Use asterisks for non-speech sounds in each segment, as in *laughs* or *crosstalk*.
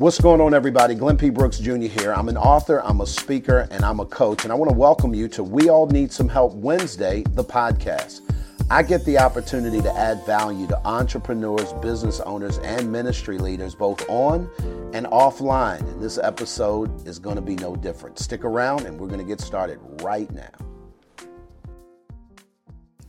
What's going on, everybody? Glenn P. Brooks Jr. here. I'm an author, I'm a speaker, and I'm a coach, and I want to welcome you to We All Need Some Help Wednesday, the podcast. I get the opportunity to add value to entrepreneurs, business owners, and ministry leaders, both on and offline. And this episode is going to be no different. Stick around, and we're going to get started right now.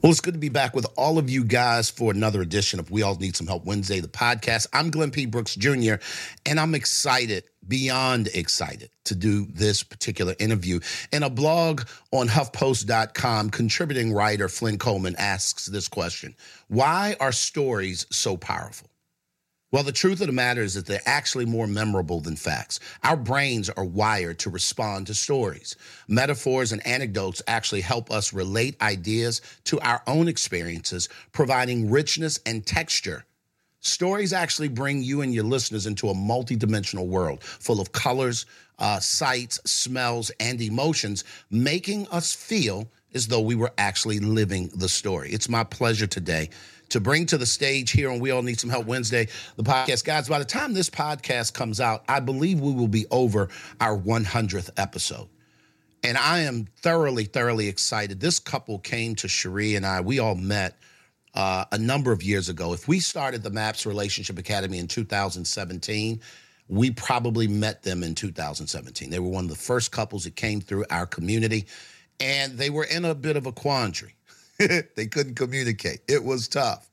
Well, it's good to be back with all of you guys for another edition of We All Need Some Help Wednesday, the podcast. I'm Glenn P. Brooks Jr., and I'm excited, beyond excited, to do this particular interview. In a blog on HuffPost.com, contributing writer Flynn Coleman asks this question Why are stories so powerful? Well, the truth of the matter is that they're actually more memorable than facts. Our brains are wired to respond to stories. Metaphors and anecdotes actually help us relate ideas to our own experiences, providing richness and texture. Stories actually bring you and your listeners into a multidimensional world full of colors, uh, sights, smells, and emotions, making us feel as though we were actually living the story. It's my pleasure today to bring to the stage here on We All Need Some Help Wednesday, the podcast. Guys, by the time this podcast comes out, I believe we will be over our 100th episode. And I am thoroughly, thoroughly excited. This couple came to Cherie and I, we all met uh, a number of years ago. If we started the MAPS Relationship Academy in 2017, we probably met them in 2017. They were one of the first couples that came through our community, and they were in a bit of a quandary *laughs* they couldn't communicate. It was tough.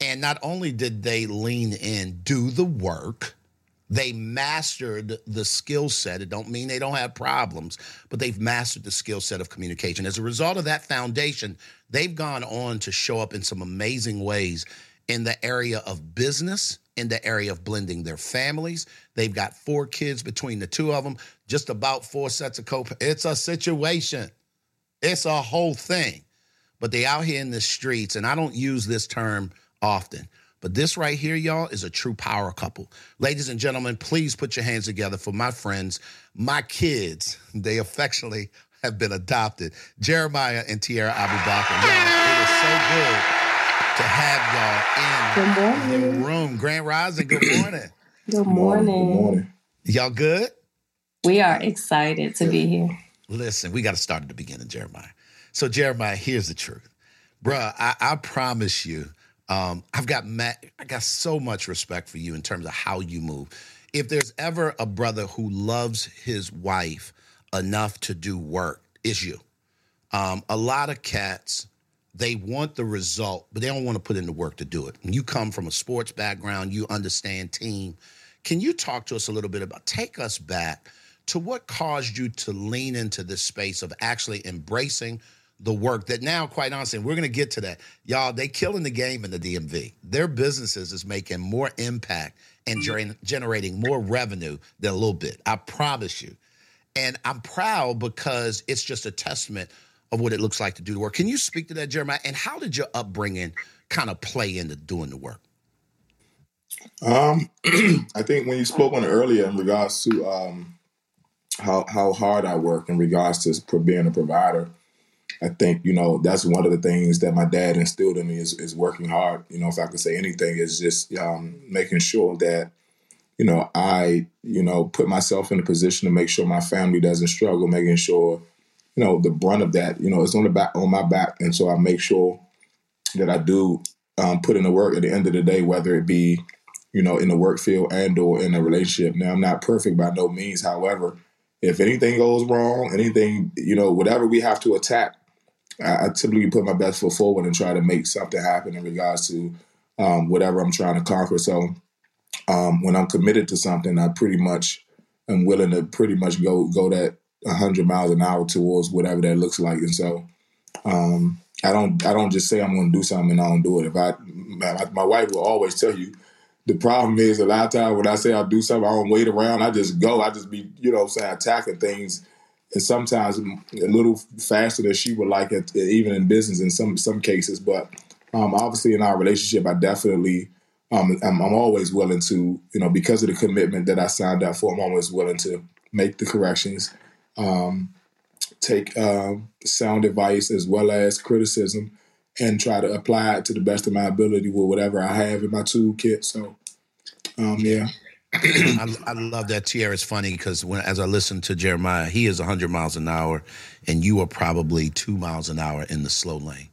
And not only did they lean in, do the work, they mastered the skill set. It don't mean they don't have problems, but they've mastered the skill set of communication. As a result of that foundation, they've gone on to show up in some amazing ways in the area of business, in the area of blending their families. They've got four kids between the two of them, just about four sets of co. It's a situation. It's a whole thing but they out here in the streets, and I don't use this term often. But this right here, y'all, is a true power couple. Ladies and gentlemen, please put your hands together for my friends, my kids. They affectionately have been adopted. Jeremiah and Tiarra Abut-Bakr. Y'all, it is so good to have y'all in the room. Grand Rising, good *clears throat* morning. Good morning. Good morning. Y'all good? We are excited to be here. Listen, we got to start at the beginning, Jeremiah. So, Jeremiah, here's the truth. Bruh, I, I promise you, um, I've got ma- I got so much respect for you in terms of how you move. If there's ever a brother who loves his wife enough to do work, it's you. Um, a lot of cats, they want the result, but they don't want to put in the work to do it. And you come from a sports background, you understand team. Can you talk to us a little bit about take us back to what caused you to lean into this space of actually embracing the work that now, quite honestly, we're going to get to that. Y'all, they killing the game in the DMV. Their businesses is making more impact and mm-hmm. generating more revenue than a little bit. I promise you. And I'm proud because it's just a testament of what it looks like to do the work. Can you speak to that, Jeremiah? And how did your upbringing kind of play into doing the work? Um, *clears throat* I think when you spoke on it earlier in regards to um, how how hard I work in regards to being a provider, I think you know that's one of the things that my dad instilled in me is, is working hard. You know, if I could say anything, is just um, making sure that you know I you know put myself in a position to make sure my family doesn't struggle, making sure you know the brunt of that you know is on the back on my back, and so I make sure that I do um, put in the work at the end of the day, whether it be you know in the work field and or in a relationship. Now I'm not perfect by no means, however. If anything goes wrong, anything, you know, whatever we have to attack, I, I, typically put my best foot forward and try to make something happen in regards to um, whatever I'm trying to conquer. So um, when I'm committed to something, I pretty much am willing to pretty much go go that 100 miles an hour towards whatever that looks like. And so um, I don't I don't just say I'm going to do something and I don't do it. If I my, my wife will always tell you the problem is a lot of times when I say I'll do something, I don't wait around. I just go. I just be, you know, saying attacking things and sometimes a little faster than she would like it, even in business in some some cases. But um, obviously, in our relationship, I definitely um, I'm, I'm, always willing to you know because of the commitment that I signed up for. I'm always willing to make the corrections, um, take um, sound advice as well as criticism, and try to apply it to the best of my ability with whatever I have in my toolkit. So, um, yeah. I, I, love that Tiarra. It's funny because when as I listen to Jeremiah, he is 100 miles an hour, and you are probably two miles an hour in the slow lane.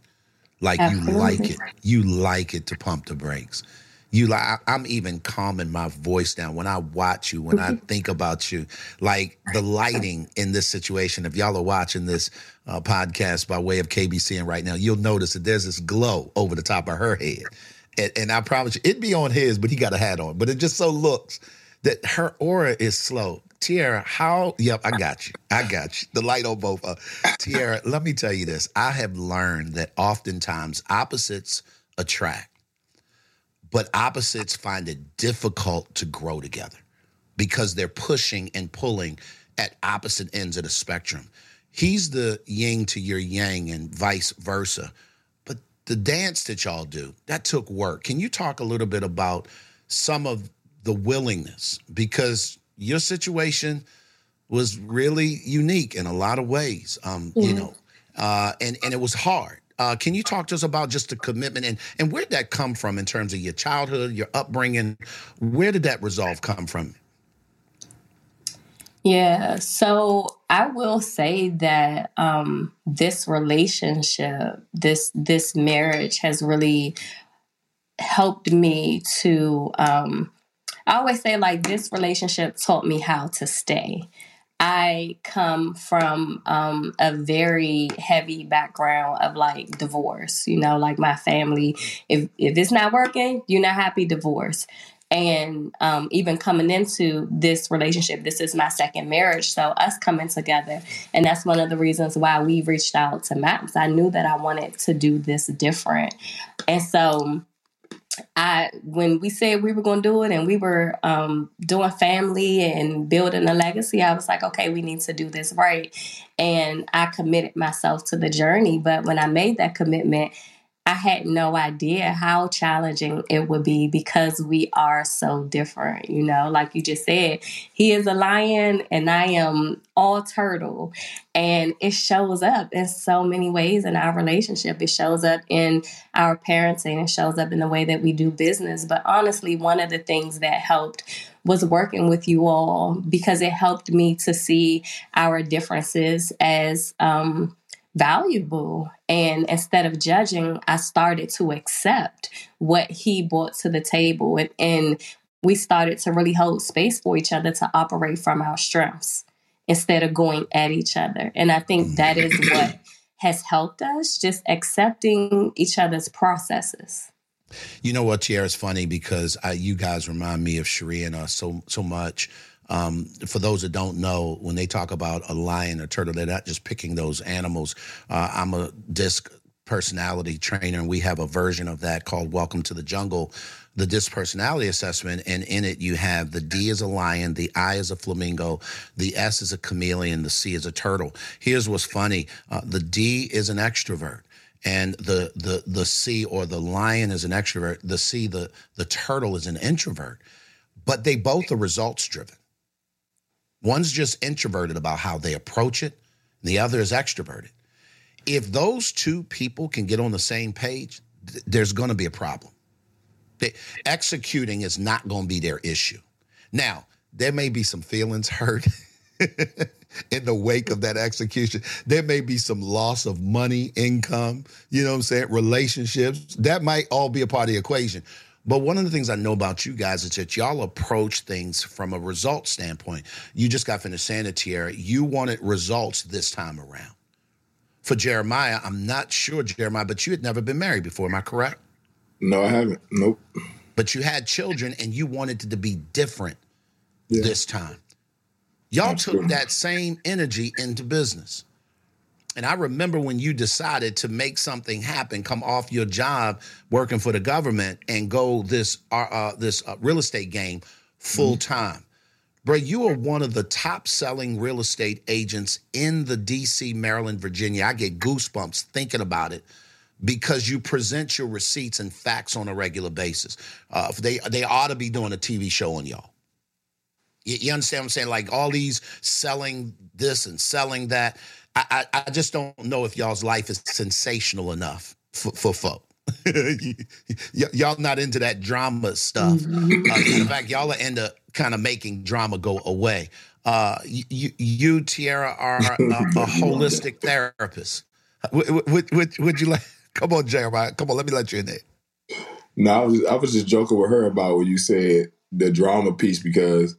Like Absolutely. you like it, you like it to pump the brakes. You like I'm even calming my voice down when I watch you, when I think about you. Like the lighting in this situation. If y'all are watching this uh, podcast by way of KBC and right now, you'll notice that there's this glow over the top of her head and, and I promise you, it'd be on his, but he got a hat on. But it just so looks that her aura is slow. Tiarra, how? Yep, I got you. I got you. The light on both. Uh, Tiarra, let me tell you this. I have learned that oftentimes opposites attract, but opposites find it difficult to grow together because they're pushing and pulling at opposite ends of the spectrum. He's the yin to your yang and vice versa the dance that y'all do, that took work. Can you talk a little bit about some of the willingness? Because your situation was really unique in a lot of ways. Um, mm-hmm. you know, uh, and and it was hard. Uh, can you talk to us about just the commitment and and where did that come from in terms of your childhood, your upbringing? Where did that resolve come from? Yeah, so I will say that um, this relationship, this this marriage, has really helped me to. Um, I always say like this relationship taught me how to stay. I come from um, a very heavy background of like divorce. You know, like my family, if if it's not working, you're not happy, divorce and um, even coming into this relationship this is my second marriage so us coming together and that's one of the reasons why we reached out to MAPS i knew that i wanted to do this different and so I when we said we were going to do it and we were um, doing family and building a legacy, I was like, okay, we need to do this right, and I committed myself to the journey. But when I made that commitment, I had no idea how challenging it would be because we are so different. You know, like you just said, he is a lion and I am all turtle. And it shows up in so many ways in our relationship. It shows up in our parenting, it shows up in the way that we do business. But honestly, one of the things that helped was working with you all because it helped me to see our differences as um, valuable. And instead of judging, I started to accept what he brought to the table. And, and we started to really hold space for each other to operate from our strengths instead of going at each other. And I think that is *clears throat* what has helped us, just accepting each other's processes. You know what, Tiarra, is funny because I, you guys remind me of Cherie and us so so much. Um, for those that don't know, when they talk about a lion or turtle, they're not just picking those animals. Uh, I'm a disc personality trainer, and we have a version of that called Welcome to the Jungle, the disc personality assessment. And in it, you have the D is a lion, the I is a flamingo, the S is a chameleon, the C is a turtle. Here's what's funny uh, the D is an extrovert and the the the C or the lion is an extrovert. The C, the the turtle is an introvert, but they both are results driven. One's just introverted about how they approach it, the other is extroverted. If those two people can get on the same page, th- there's going to be a problem. They, executing is not going to be their issue. Now, there may be some feelings hurt *laughs* in the wake of that execution. There may be some loss of money, income, you know what I'm saying, relationships. That might all be a part of the equation. But one of the things I know about you guys is that y'all approach things from a result standpoint. You just got finished saying it, Tiarra. You wanted results this time around. For Jeremiah, I'm not sure, Jeremiah, but you had never been married before. Am I correct? No, I haven't. Nope. But you had children and you wanted it to be different yeah. this time. Y'all took that same energy into business. And I remember when you decided to make something happen, come off your job working for the government and go this uh, uh this uh, real estate game full time. Mm-hmm. Bro, you are one of the top selling real estate agents in the DC, Maryland, Virginia. I get goosebumps thinking about it because you present your receipts and facts on a regular basis. Uh, they they ought to be doing a TV show on y'all. You, you understand what I'm saying? Like all these selling this and selling that. I, I, just don't know if y'all's life is sensational enough for, for folk. *laughs* y- y'all not into that drama stuff. Mm-hmm. Uh, in fact, y'all are into kind of making drama go away. Uh, you, you, Tiarra, are a, a *laughs* holistic therapist. Would, would, would, would you like? *laughs* Come on, Jeremiah. Come on, let me let you in there. No, I was I was just joking with her about what you said the drama piece because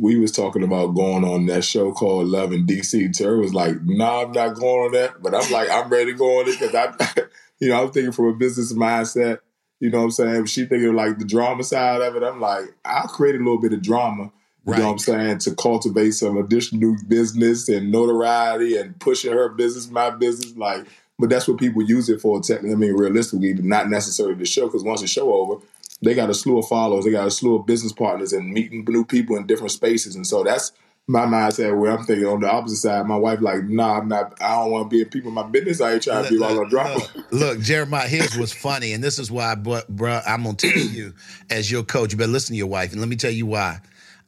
we was talking about going on that show called Love in DC. Terry was like, "Nah, I'm not going on that," but I'm like, "I'm ready to go on it" because I, *laughs* you know, I'm thinking from a business mindset. You know what I'm saying? She thinking like the drama side of it. I'm like, I'll create a little bit of drama. You right. know what I'm saying? To cultivate some additional business and notoriety and pushing her business, my business. Like, but that's what people use it for. Technically, I mean, realistically, not necessarily the show. Because once the show over, they got a slew of followers, they got a slew of business partners, and meeting new people in different spaces. And so that's my mindset where I'm thinking on the opposite side. My wife like, nah, I'm not. I don't want to be in people in my business. I ain't trying to be all on drama. Look, look, Jeremiah, his was funny, and this is why, bro, bro I'm gonna tell you as your coach. You better listen to your wife, and let me tell you why.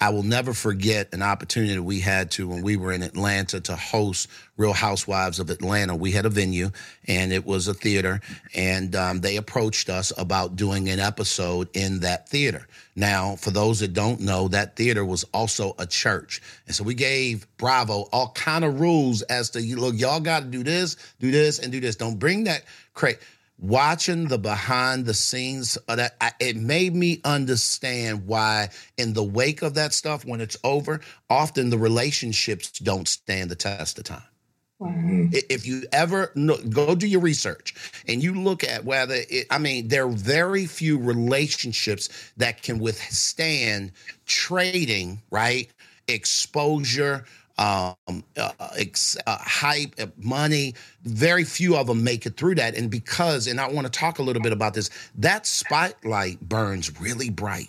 I will never forget an opportunity we had to when we were in Atlanta to host Real Housewives of Atlanta. We had a venue and it was a theater, and um, they approached us about doing an episode in that theater. Now, for those that don't know, that theater was also a church, and so we gave Bravo all kind of rules as to look, y'all got to do this, do this, and do this. Don't bring that crazy watching the behind the scenes of that I, it made me understand why in the wake of that stuff when it's over often the relationships don't stand the test of time mm-hmm. if you ever go do your research and you look at whether it, i mean there are very few relationships that can withstand trading right exposure um, uh, ex, uh, hype, uh, money. Very few of them make it through that. And because, and I want to talk a little bit about this, that spotlight burns really bright.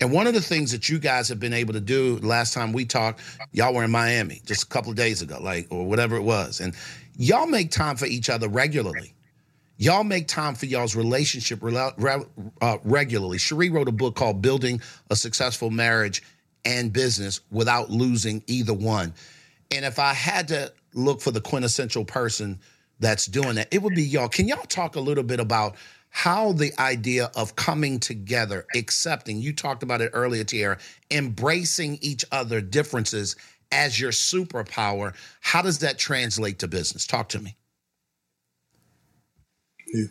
And one of the things that you guys have been able to do last time we talked, y'all were in Miami just a couple of days ago, like, or whatever it was. And y'all make time for each other regularly. Y'all make time for y'all's relationship uh, regularly. Cherie wrote a book called Building a Successful Marriage and business without losing either one. And if I had to look for the quintessential person that's doing that, it would be y'all. Can y'all talk a little bit about how the idea of coming together, accepting, you talked about it earlier, Tiarra, embracing each other differences as your superpower, how does that translate to business? Talk to me. Yeah.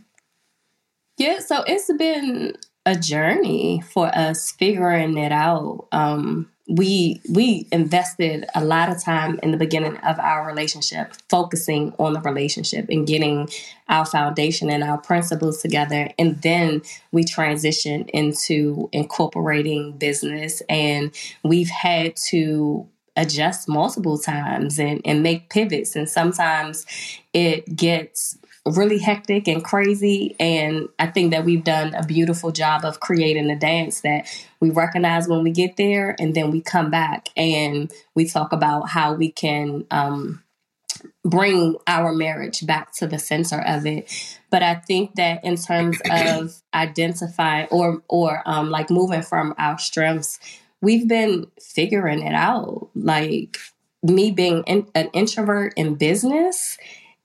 Yeah, so it's been a journey for us figuring it out. Um, we we invested a lot of time in the beginning of our relationship focusing on the relationship and getting our foundation and our principles together and then we transitioned into incorporating business and we've had to adjust multiple times and, and make pivots and sometimes it gets really hectic and crazy. And I think that we've done a beautiful job of creating a dance that we recognize when we get there, and then we come back and we talk about how we can um, bring our marriage back to the center of it. But I think that in terms of *clears throat* identifying or or um, like moving from our strengths, we've been figuring it out. Like me being in, an introvert in business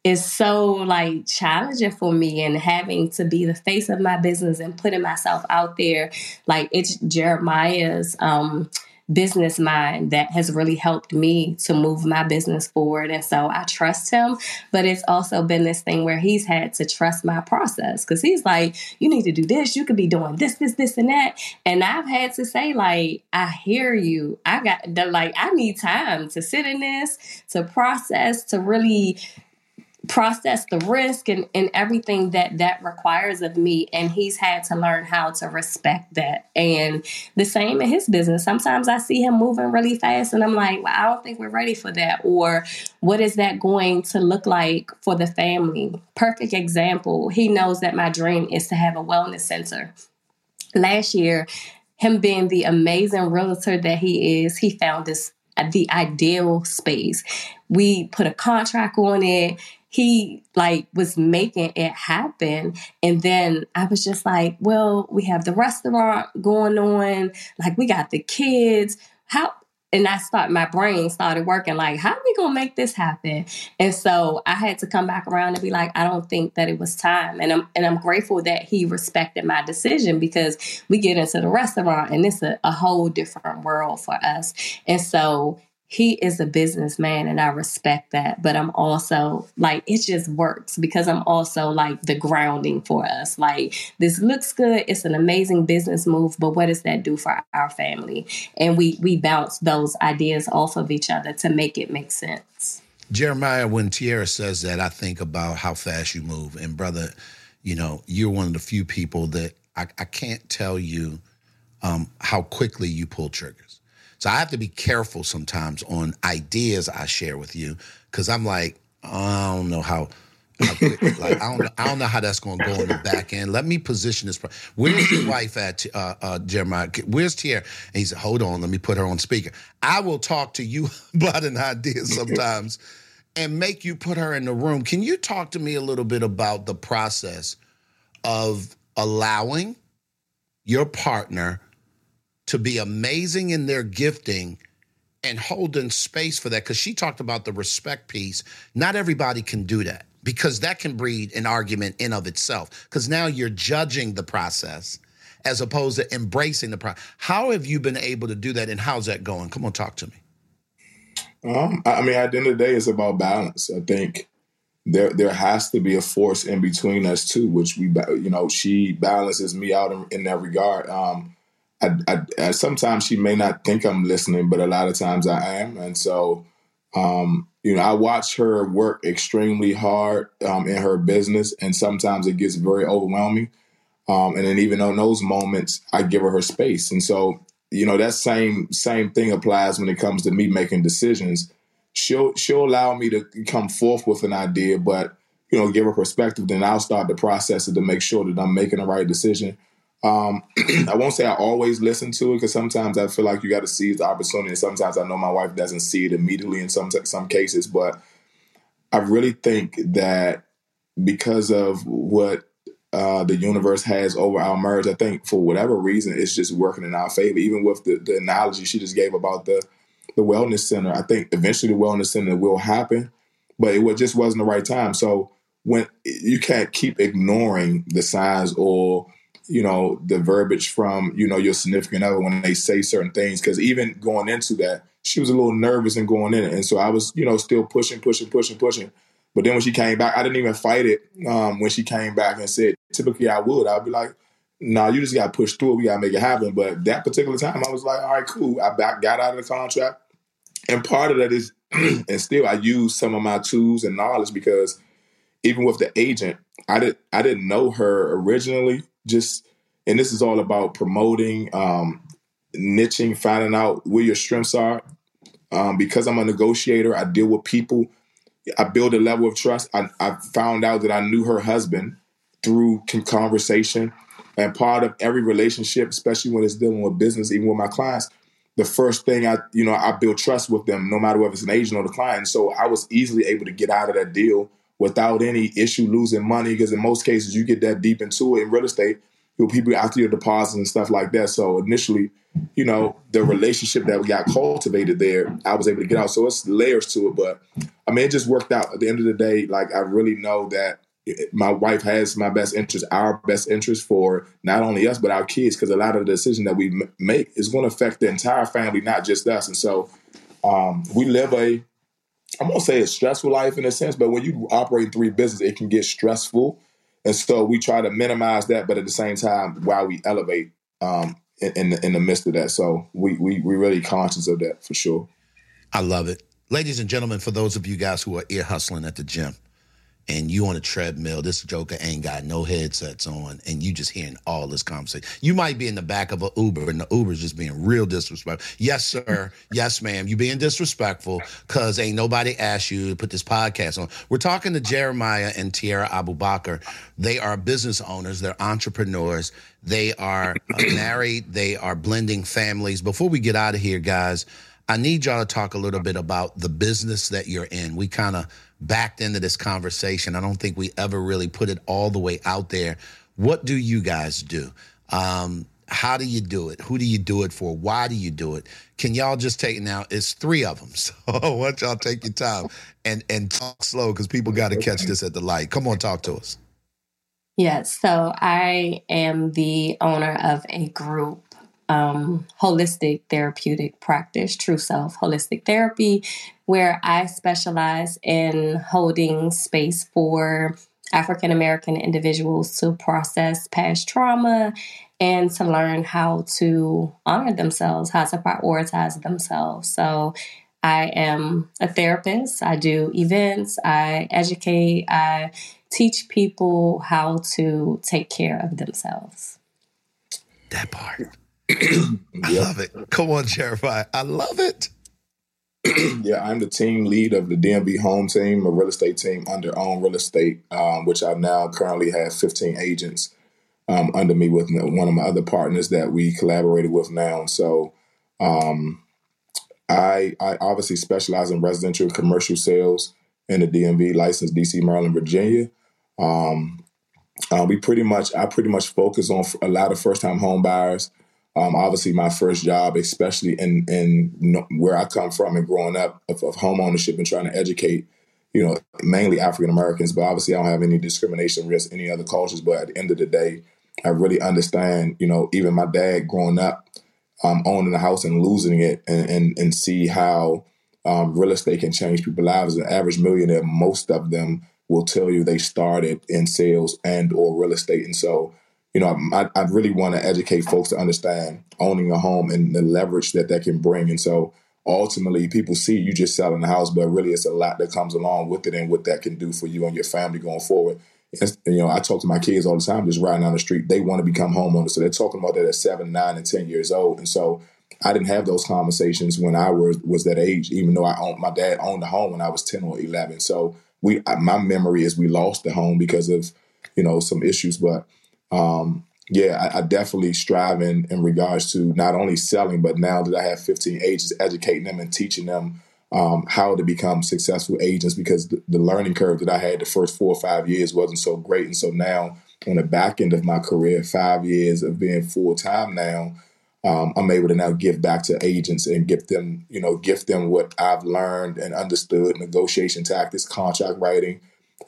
is so like challenging for me and having to be the face of my business and putting myself out there like it's jeremiah's um business mind that has really helped me to move my business forward. And so I trust him. But it's also been this thing where he's had to trust my process because he's like, you need to do this. You could be doing this, this, this, and that. And I've had to say, like, I hear you. I got the, like, I need time to sit in this, to process, to really process the risk and, and everything that that requires of me and he's had to learn how to respect that. And the same in his business. Sometimes i see him moving really fast and i'm like well i don't think we're ready for that. Or what is that going to look like for the family? Perfect example. He knows that my dream is to have a wellness center. Last year him being the amazing realtor that he is he found this the ideal space. We put a contract on it he like was making it happen and then i was just like well we have the restaurant going on like we got the kids how and I start my brain started working like, how are we gonna make this happen? And so I had to come back around and be like, I don't think that it was time. And I'm and I'm grateful that he respected my decision because we get into the restaurant and it's a, a whole different world for us. And so he is a businessman and I respect that. But I'm also like, it just works because I'm also like the grounding for us. Like, this looks good. It's an amazing business move, but what does that do for our family? And we, we bounce those ideas off of each other to make it make sense. Jeremiah, when Tiarra says that, I think about how fast you move. And brother, you know, you're one of the few people that I, I can't tell you um, how quickly you pull triggers so I have to be careful sometimes on ideas I share with you because I'm like, I don't know how. like I don't, I don't know how that's going to go in the back end. Let me position this. Where's your wife at, uh, uh, Jeremiah? Where's Tiarra? And he said, "Hold on, let me put her on speaker." I will talk to you *laughs* about an idea sometimes, and make you put her in the room. Can you talk to me a little bit about the process of allowing your partner to be amazing in their gifting and holding space for that because she talked about the respect piece. Not everybody can do that because that can breed an argument in of itself because now you're judging the process as opposed to embracing the process how have you been able to do that and how's that going? Come on talk to me. Um, i mean at the end of the day it's about balance. I think there there has to be a force in between us too which we you know she balances me out in, in that regard. Um, I, I, I, sometimes she may not think I'm listening, but a lot of times I am. And so, um, you know, I watch her work extremely hard um, in her business, and sometimes it gets very overwhelming. Um, and then even on those moments, I give her her space. And so, you know, that same same thing applies when it comes to me making decisions. She'll she'll allow me to come forth with an idea, but you know, give her perspective. Then I'll start the process to make sure that I'm making the right decision um, *clears throat* I won't say I always listen to it because sometimes I feel like you got to seize the opportunity. Sometimes I know my wife doesn't see it immediately in some some cases, but I really think that because of what uh, the universe has over our marriage, I think for whatever reason, it's just working in our favor. Even with the, the analogy she just gave about the the wellness center, I think eventually the wellness center will happen, but it just wasn't the right time. So when you can't keep ignoring the signs or you know the verbiage from you know your significant other when they say certain things because even going into that she was a little nervous and going in it. And so i was you know still pushing pushing pushing pushing. But then when she came back i didn't even fight it um, when she came back and said typically i would. I'd be like no nah, you just got to push through it. We got to make it happen. But that particular time i was like all right cool. I back, got out of the contract. And part of that is *clears throat* and still i use some of my tools and knowledge because even with the agent i did i didn't know her originally just and this is all about promoting, um, niching, finding out where your strengths are. Um, because I'm a negotiator, I deal with people. I build a level of trust. I, I found out that I knew her husband through conversation, and part of every relationship, especially when it's dealing with business, even with my clients, the first thing I, you know, I build trust with them, no matter whether it's an agent or the client. So I was easily able to get out of that deal without any issue losing money because in most cases you get that deep into it in real estate you know, people after your deposits and stuff like that. So initially, you know, the relationship that we got cultivated there, I was able to get out. So it's layers to it, but I mean, it just worked out. At the end of the day, like I really know that my wife has my best interest, our best interest for not only us but our kids, because a lot of the decision that we make is going to affect the entire family, not just us. And so um, we live a I'm gonna say a stressful life in a sense, but when you operate three businesses, it can get stressful. And so we try to minimize that, but at the same time, while we elevate um, in, in the, in the midst of that. So we we we really conscious of that for sure. I love it, ladies and gentlemen. For those of you guys who are ear hustling at the gym, and you on a treadmill, this joker ain't got no headsets on, and you just hearing all this conversation. You might be in the back of an Uber, and the Uber's just being real disrespectful. Yes, sir. yes, ma'am. You being disrespectful because ain't nobody asked you to put this podcast on. We're talking to Jeremiah and Tiarra Abut-Bakr. They are business owners. They're entrepreneurs. They are married. They are blending families. Before we get out of here, guys, I need y'all to talk a little bit about the business that you're in. We kind of backed into this conversation. I don't think we ever really put it all the way out there. What do you guys do? Um, How do you do it? Who do you do it for? Why do you do it? Can y'all just take it now? It's three of them. *laughs* So I want y'all take your time and and talk slow because people got to catch this at the light. Come on, talk to us. Yes. So I am the owner of a group um, holistic therapeutic practice, True Self Holistic Therapy, where I specialize in holding space for African American individuals to process past trauma and to learn how to honor themselves, how to prioritize themselves. So, I am a therapist. I do events. I educate. I teach people how to take care of themselves. That part. I love it. Come on, Jeremiah. I love it. *clears throat* yeah, I'm the team lead of the DMV home team, a real estate team under Own Real Estate, um, which I now currently have 15 agents um, under me with one of my other partners that we collaborated with now. So um, I, I obviously specialize in residential and commercial sales in the DMV, licensed DC, Maryland, Virginia. Um, uh, we pretty much, I pretty much focus on a lot of first time home buyers um, obviously, my first job, especially in in where I come from and growing up of, of home ownership and trying to educate, you know, mainly African Americans. But obviously, I don't have any discrimination against any other cultures. But at the end of the day, I really understand. You know, even my dad growing up, um, owning a house and losing it, and and, and see how um, real estate can change people's lives. An average millionaire, most of them will tell you they started in sales and or real estate, and so you know, I, I really want to educate folks to understand owning a home and the leverage that that can bring. And so ultimately, people see you just selling the house, but really it's a lot that comes along with it and what that can do for you and your family going forward. And, you know, I talk to my kids all the time, just riding down the street. They want to become homeowners, so they're talking about that at seven, nine, and ten years old. And so I didn't have those conversations when I was was that age, even though I owned my dad owned the home when I was ten or eleven. So we, my memory is we lost the home because of you know some issues, but um, yeah, I, I, definitely strive in, in regards to not only selling, but now that I have 15 agents, educating them and teaching them um, how to become successful agents because the, the, learning curve that I had the first four or five years wasn't so great. And so now, on the back end of my career, five years of being full time now, um, I'm able to now give back to agents and give them, you know, gift them what I've learned and understood, negotiation tactics, contract writing.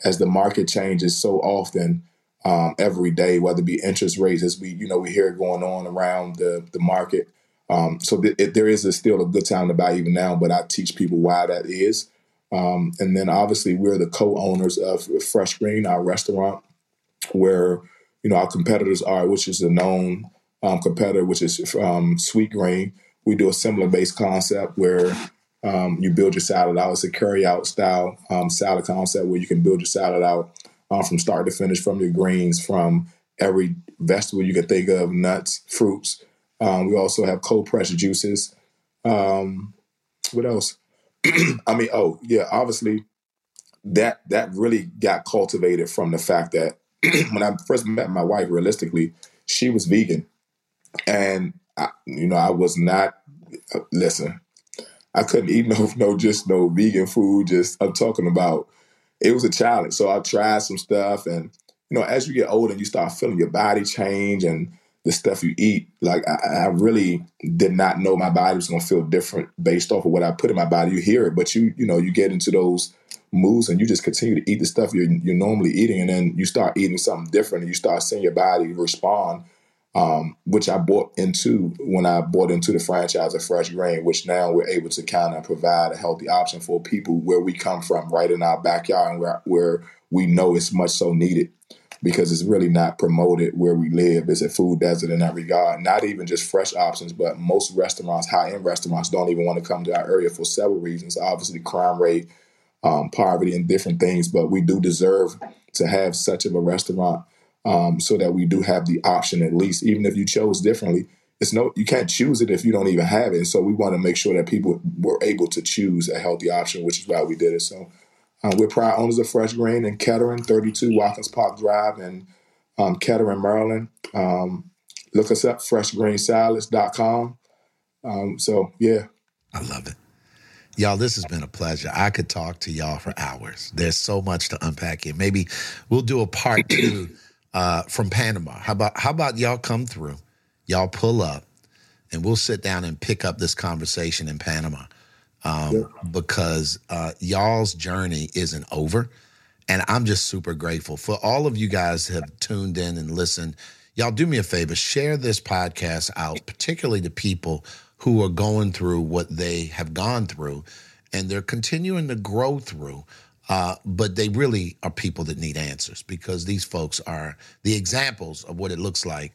As the market changes so often, um, every day, whether it be interest rates, as we you know we hear it going on around the the market. Um, so th- it, there is a, still a good time to buy even now, but I teach people why that is. Um, and then obviously we're the co-owners of Fresh Green, our restaurant, where you know our competitors are, which is a known um, competitor, which is um, Sweetgreen. We do a similar based concept where um, you build your salad out. It's a carry out style salad concept where you can build your salad out um, from start to finish, from your greens, from every vegetable you can think of, nuts, fruits. Um, we also have cold pressed juices. Um, what else? *clears throat* I mean, oh yeah, obviously that that really got cultivated from the fact that *clears throat* when I first met my wife, realistically, she was vegan, and I, you know I was not. Uh, listen, I couldn't eat no *laughs* no just no vegan food. Just I'm talking about it was a challenge. So I tried some stuff, and you know, as you get older and you start feeling your body change and the stuff you eat, like I, I really did not know my body was going to feel different based off of what I put in my body. You hear it, but you you know you get into those moods and you just continue to eat the stuff you're you're normally eating, and then you start eating something different, and you start seeing your body respond um, which I bought into when I bought into the franchise of Fresh Green, which now we're able to kind of provide a healthy option for people where we come from, right in our backyard, and where, where we know it's much so needed because it's really not promoted where we live. It's a food desert in that regard. Not even just fresh options, but most restaurants, high end restaurants, don't even want to come to our area for several reasons. Obviously, crime rate, um, poverty, and different things. But we do deserve to have such of a restaurant um, so that we do have the option at least, even if you chose differently. It's no, you can't choose it if you don't even have it. And so we want to make sure that people were able to choose a healthy option, which is why we did it. So uh, we're proud owners of Fresh Green in Kettering, 32 Watkins Park Drive in um, Kettering, Maryland. Um, look us up, freshgreensalads.com. Um, so, yeah. I love it. Y'all, this has been a pleasure. I could talk to y'all for hours. There's so much to unpack here. Maybe we'll do a part two *clears throat* uh, from Panama. How about how about y'all come through? y'all pull up and we'll sit down and pick up this conversation in Panama um, yeah. because uh, y'all's journey isn't over. And I'm just super grateful for all of you guys have tuned in and listened. Y'all do me a favor, share this podcast out, particularly to people who are going through what they have gone through and they're continuing to grow through. Uh, but they really are people that need answers because these folks are the examples of what it looks like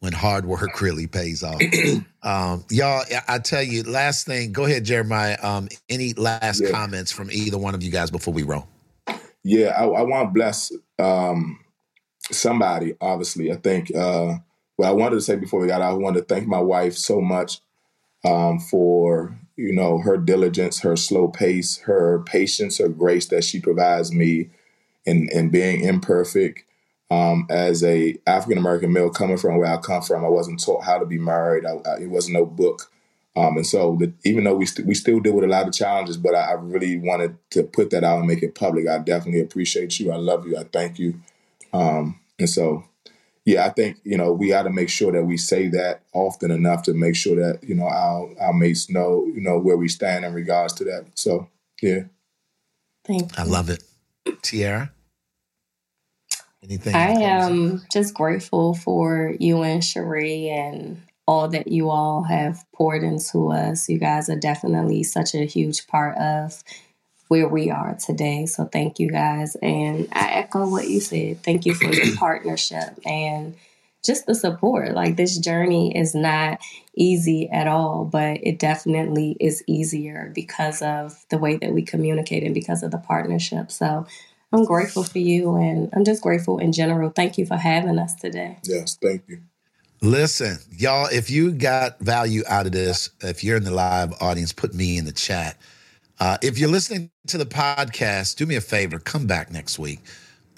when hard work *laughs* really pays off. *clears throat* um, y'all, I tell you, last thing, go ahead, Jeremiah. Um, any last yeah. comments from either one of you guys before we roll? Yeah, I, I want to bless um, somebody, obviously. I think uh, what I wanted to say before we got out, I wanted to thank my wife so much um, for you know her diligence, her slow pace, her patience, her grace that she provides me, in in being imperfect. Um, as a African American male coming from where I come from, I wasn't taught how to be married. I, I, it wasn't no book, um, and so the, even though we st- we still deal with a lot of challenges, but I, I, really wanted to put that out and make it public. I definitely appreciate you. I love you. I thank you. Um, and so yeah, I think you know we got to make sure that we say that often enough to make sure that you know our our mates know you know where we stand in regards to that. So yeah, thank you. I love it, Tiarra. Anything? I am just grateful for you and Cherie and all that you all have poured into us. You guys are definitely such a huge part of where we are today. So thank you guys. And I echo what you said. Thank you for your *clears throat* partnership and just the support. Like this journey is not easy at all, but it definitely is easier because of the way that we communicate and because of the partnership. So I'm grateful for you and I'm just grateful in general. Thank you for having us today. Yes, thank you. Listen, y'all, if you got value out of this, if you're in the live audience, put me in the chat uh, if you're listening to the podcast, do me a favor, come back next week.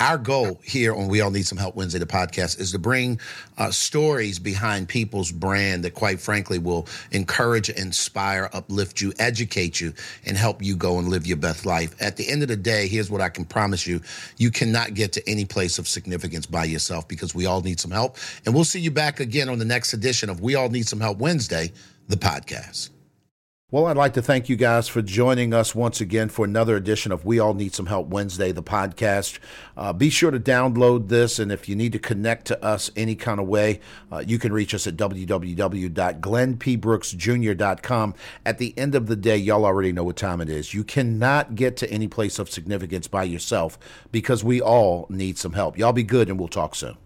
Our goal here on We All Need Some Help Wednesday, the podcast, is to bring uh, stories behind people's brand that, quite frankly, will encourage, inspire, uplift you, educate you, and help you go and live your best life. At the end of the day, here's what I can promise you you cannot get to any place of significance by yourself because we all need some help. And we'll see you back again on the next edition of We All Need Some Help Wednesday, the podcast. Well, I'd like to thank you guys for joining us once again for another edition of We All Need Some Help Wednesday, the podcast. Uh, be sure to download this, and if you need to connect to us any kind of way, uh, you can reach us at www.glennpbrooksjr.com. At the end of the day, y'all already know what time it is. You cannot get to any place of significance by yourself because we all need some help. Y'all be good, and we'll talk soon.